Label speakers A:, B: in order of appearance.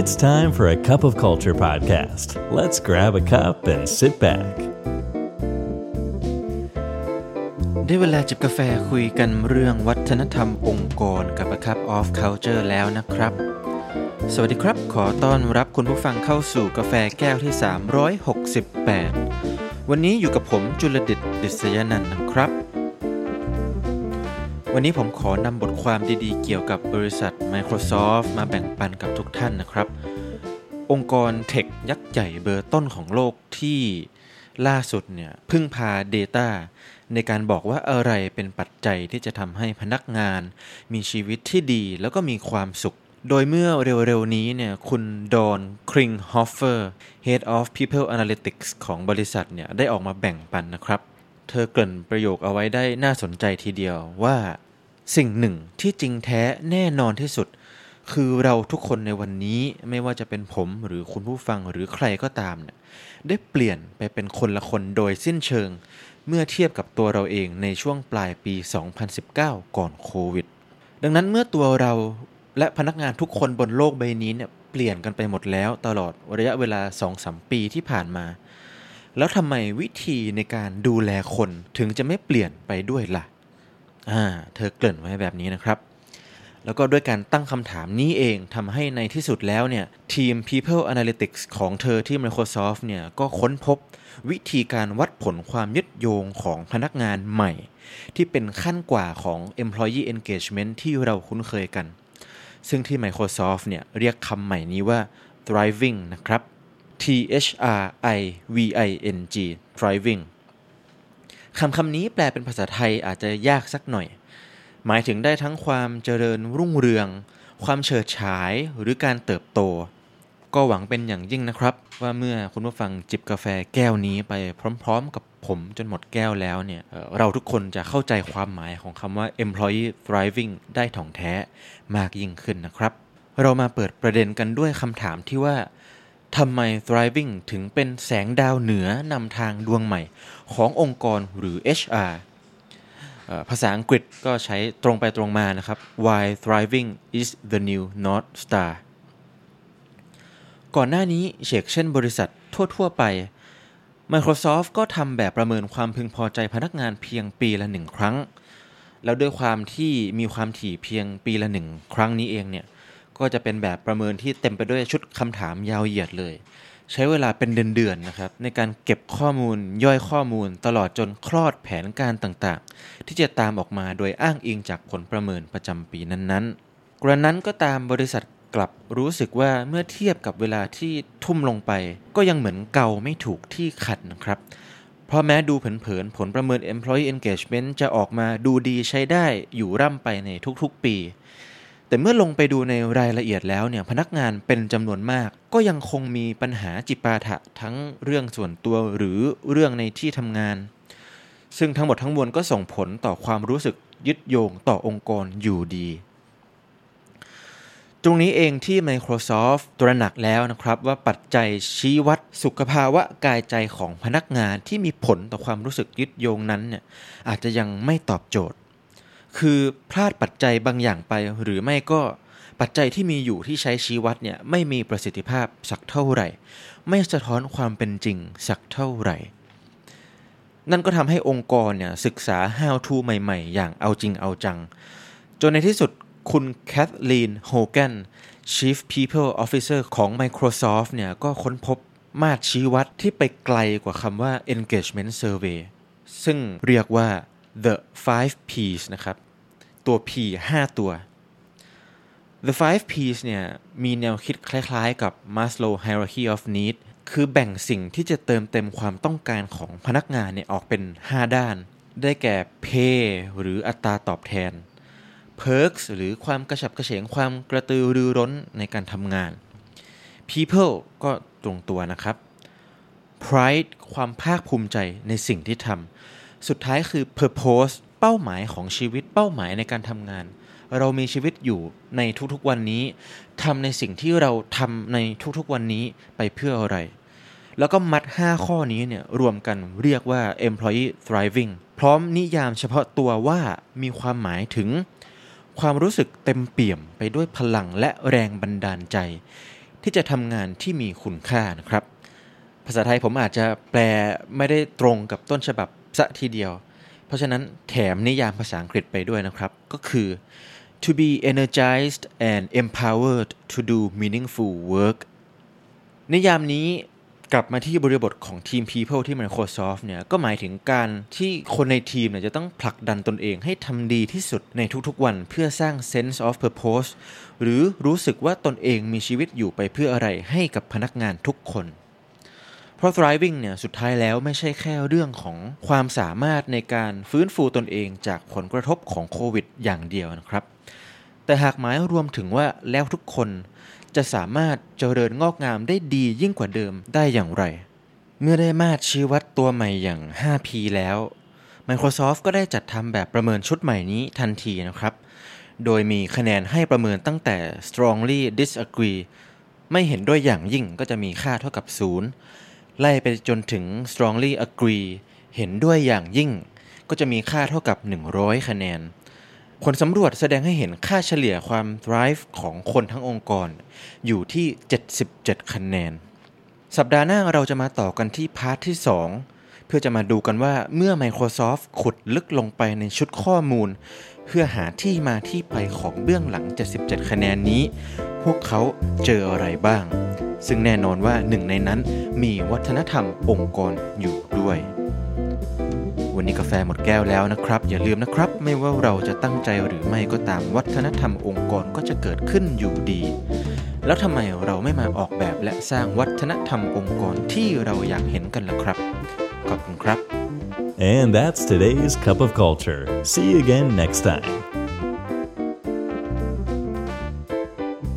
A: It's time for a cup of culture podcast. Let's grab a cup and sit back.
B: ได้เวลาจิบกาแฟคุยกันเรื่องวัฒนธรรมองค์กรกับ A Cup of Culture แล้วนะครับ สวัสดีครับ ขอต้อนรับคุณผู้ฟังเข้าสู่กาแฟแก้วที่ 368 วันนี้อยู่กับผมจุลดิตดิษยนันท์นะครับ วันนี้ผมขอนำบทความดีๆ เกี่ยวกับบริษัท Microsoft มาแบ่งปันกับทุกท่านนะครับ องค์กร tech ยักษ์ใหญ่เบอร์ต้นของโลกที่ล่าสุดเนี่ยพึ่งพา Data ในการบอกว่าอะไรเป็นปัจจัยที่จะทำให้พนักงาน มีชีวิตที่ดีแล้วก็มีความสุข โดยเมื่อเร็วๆนี้เนี่ยคุณ Dawn Klinghoffer Head of People Analytics ของบริษัทเนี่ยได้ออกมาแบ่งปันนะครับ เธอเกริ่นประโยคเอาไว้ได้น่าสนใจทีเดียวว่า สิ่งหนึ่งที่จริงแท้แน่นอนที่สุด คือเราทุกคนในวันนี้ไม่ว่าจะเป็นผมหรือคุณผู้ฟังหรือใครก็ตามเนี่ยได้เปลี่ยนไปเป็นคนละคนโดยสิ้นเชิง เมื่อเทียบกับตัวเราเองในช่วงปลายปี 2019 ก่อนโควิด ดังนั้นเมื่อตัวเราและพนักงานทุกคนบนโลกใบนี้เนี่ยเปลี่ยนกันไปหมดแล้วตลอดระยะเวลา 2-3 ปีที่ผ่านมา แล้วทำไมวิธีในการดูแลคนถึงจะไม่เปลี่ยนไปด้วยล่ะ อ่าเธอเกริ่นไว้แบบนี้นะครับ แล้วก็ด้วยการตั้งคำถามนี้เองทำให้ในที่สุดแล้วเนี่ยทีม People Analytics ของเธอที่ Microsoft เนี่ยก็ค้นพบวิธีการวัดผลความยึดโยงของพนักงานใหม่ ที่เป็นขั้นกว่าของ Employee Engagement ที่เราคุ้นเคยกัน ซึ่งที่ Microsoft เนี่ยเรียกคำใหม่นี้ว่า thriving นะครับ T H R I V I N G thriving คำคำนี้แปลเป็นภาษาไทยอาจจะยากสักหน่อย หมายถึงได้ทั้งความเจริญรุ่งเรือง ความเฉิดฉายหรือการเติบโต ก็หวังเป็นอย่างยิ่งนะครับ ว่าเมื่อคุณผู้ฟังจิบกาแฟแก้วนี้ไปพร้อม ๆ กับผมจนหมดแก้วแล้วเนี่ยเราทุกคนจะเข้าใจความหมายของคำว่า employee thriving ได้ถ่องแท้มากยิ่งขึ้นนะครับ เรามาเปิดประเด็นกันด้วยคำถามที่ว่า ทำไม thriving ถึงเป็นแสงดาวเหนือนำทางดวงใหม่ขององค์กรหรือ HR ภาษาอังกฤษก็ใช้ตรงไปตรงมานะครับ why thriving is the new north star ก่อนหน้านี้เชกเช่นบริษัททั่ว ๆ ไป Microsoft ก็ทำแบบประเมินความพึงพอใจพนักงานเพียงปีละหนึ่งครั้ง แล้วด้วยความที่มีความถี่เพียงปีละหนึ่งครั้งนี้เองเนี่ย ก็จะเป็นแบบประเมินที่เต็มไปด้วยชุดคำถามยาวเหยียดเลย ใช้เวลาเป็นเดือนๆนะครับ ในการเก็บข้อมูลย่อยข้อมูลตลอดจนคลอดแผนการต่างๆ ที่จะตามออกมาโดยอ้างอิงจากผลประเมินประจำปีนั้นๆ กระนั้นก็ตามบริษัทกลับรู้สึกว่าเมื่อเทียบกับเวลาที่ทุ่มลงไป ก็ยังเหมือนเกาไม่ถูกที่ขัดนะครับเพราะแม้ดูเผินๆ ผลประเมิน employee engagement จะออกมาดูดีใช้ได้อยู่ร่ำไปในทุกๆปี แต่เมื่อลงไปดูในรายละเอียดแล้วเนี่ยพนักงานเป็นจำนวนมาก ก็ยังคงมีปัญหาจิปาถะทั้งเรื่องส่วนตัวหรือเรื่องในที่ทำงาน ซึ่งทั้งหมดทั้งมวลก็ส่งผลต่อความรู้สึกยึดโยงต่อองค์กรอยู่ดี ตรงนี้เองที่ Microsoft ตระหนักแล้วนะครับว่าปัจจัยชี้วัดสุขภาวะกายใจของพนักงานที่มีผลต่อความรู้สึกยึดโยงนั้นเนี่ยอาจจะยังไม่ตอบโจทย์ คือพลาดปัจจัยบางอย่างไป หรือไม่ก็ปัจจัยที่มีอยู่ที่ใช้ชี้วัดเนี่ยไม่มีประสิทธิภาพสักเท่าไหร่ ไม่สะท้อนความเป็นจริงสักเท่าไหร่ นั่นก็ทำให้องค์กรเนี่ยศึกษา how to ใหม่ๆ อย่างเอาจริงเอาจัง จนในที่สุดคุณแคทลีนโฮแกน Chief People Officer ของ Microsoft เนี่ยก็ค้นพบมาตรชี้วัดที่ไปไกลกว่าคำว่า engagement survey ซึ่งเรียกว่า the 5 P's นะครับ ตัว P 5 ตัว The 5 P's เนี่ยมีแนวคิดคล้ายๆ กับ Maslow Hierarchy of Need คือแบ่งสิ่งที่จะเติมเต็มความต้องการของพนักงานเนี่ยออกเป็น 5 ด้าน ได้แก่ Pay หรืออัตราตอบแทน Perks หรือความกระฉับกระเฉงความกระตือรือร้นในการทำงาน People ก็ตรงตัวนะครับ Pride ความภาคภูมิใจในสิ่งที่ทำ สุดท้ายคือ Purpose เป้าหมายของชีวิตเป้าหมายในการทำงาน เรามีชีวิตอยู่ในทุกๆวันนี้ทำในสิ่งที่เราทำในทุกๆวันนี้ไปเพื่ออะไร แล้วก็มัด 5 ข้อนี้เนี่ยรวมกันเรียกว่า employee thriving พร้อมนิยามเฉพาะตัวว่ามีความหมายถึง ความรู้สึกเต็มเปี่ยมไปด้วยพลังและแรงบันดาลใจ ที่จะทำงานที่มีคุณค่านะครับ ภาษาไทยผมอาจจะแปลไม่ได้ตรงกับต้นฉบับซะทีเดียว เพราะฉะนั้นแถมนิยามภาษาอังกฤษไปด้วยนะครับ ก็คือ to be energized and empowered to do meaningful work นิยามนี้กลับมาที่บริบทของทีม People ที่ Microsoft เนี่ยก็หมายถึงการที่คนในทีมเนี่ยจะต้องผลักดันตนเองให้ทำดีที่สุดในทุกๆวัน เพื่อสร้าง sense of purpose หรือรู้สึกว่าตนเองมีชีวิตอยู่ไปเพื่ออะไรให้กับพนักงานทุกคน เพราะ thriving เนี่ยสุดท้ายแล้วไม่ใช่แค่เรื่องของความสามารถในการฟื้นฟูตนเองจากผลกระทบของโควิดอย่างเดียวนะครับ แต่หากหมายรวมถึงว่าแล้วทุกคนจะสามารถเจริญงอกงามได้ดียิ่งกว่าเดิมได้อย่างไร เมื่อได้มาตรชี้วัดตัวใหม่อย่าง 5P แล้ว Microsoft ก็ได้จัดทำแบบประเมินชุดใหม่นี้ทันทีนะครับ โดยมีคะแนนให้ประเมินตั้งแต่ strongly disagree ไม่เห็นด้วยอย่างยิ่งก็จะมีค่าเท่ากับ 0 ไล่ไปจนถึง strongly agree เห็นด้วยอย่างยิ่ง ก็จะมีค่าเท่ากับ 100 คะแนน ผลสำรวจแสดงให้เห็นค่าเฉลี่ยความ thrive ของคนทั้งองค์กร อยู่ที่ 77 คะแนน สัปดาห์หน้าเราจะมาต่อกันที่พาร์ทที่ 2 เพื่อจะมาดูกันว่าเมื่อ Microsoft ขุดลึกลงไปในชุดข้อมูล เพื่อหาที่มาที่ไปของเบื้องหลัง 77 คะแนนนี้ พวกเขาเจออะไรบ้าง ซึ่งแน่นอนว่าหนึ่งในนั้นมีวัฒนธรรมองค์กรอยู่ด้วย วันนี้กาแฟหมดแก้วแล้วนะครับ อย่าลืมนะครับ ไม่ว่าเราจะตั้งใจหรือไม่ก็ตามวัฒนธรรมองค์กรก็จะเกิดขึ้นอยู่ดี แล้วทำไมเราไม่มาออกแบบและสร้างวัฒนธรรมองค์กรที่เราอยากเห็นกันล่ะครับ ขอบคุณครับ
A: And that's today's Cup of Culture. See you again next time.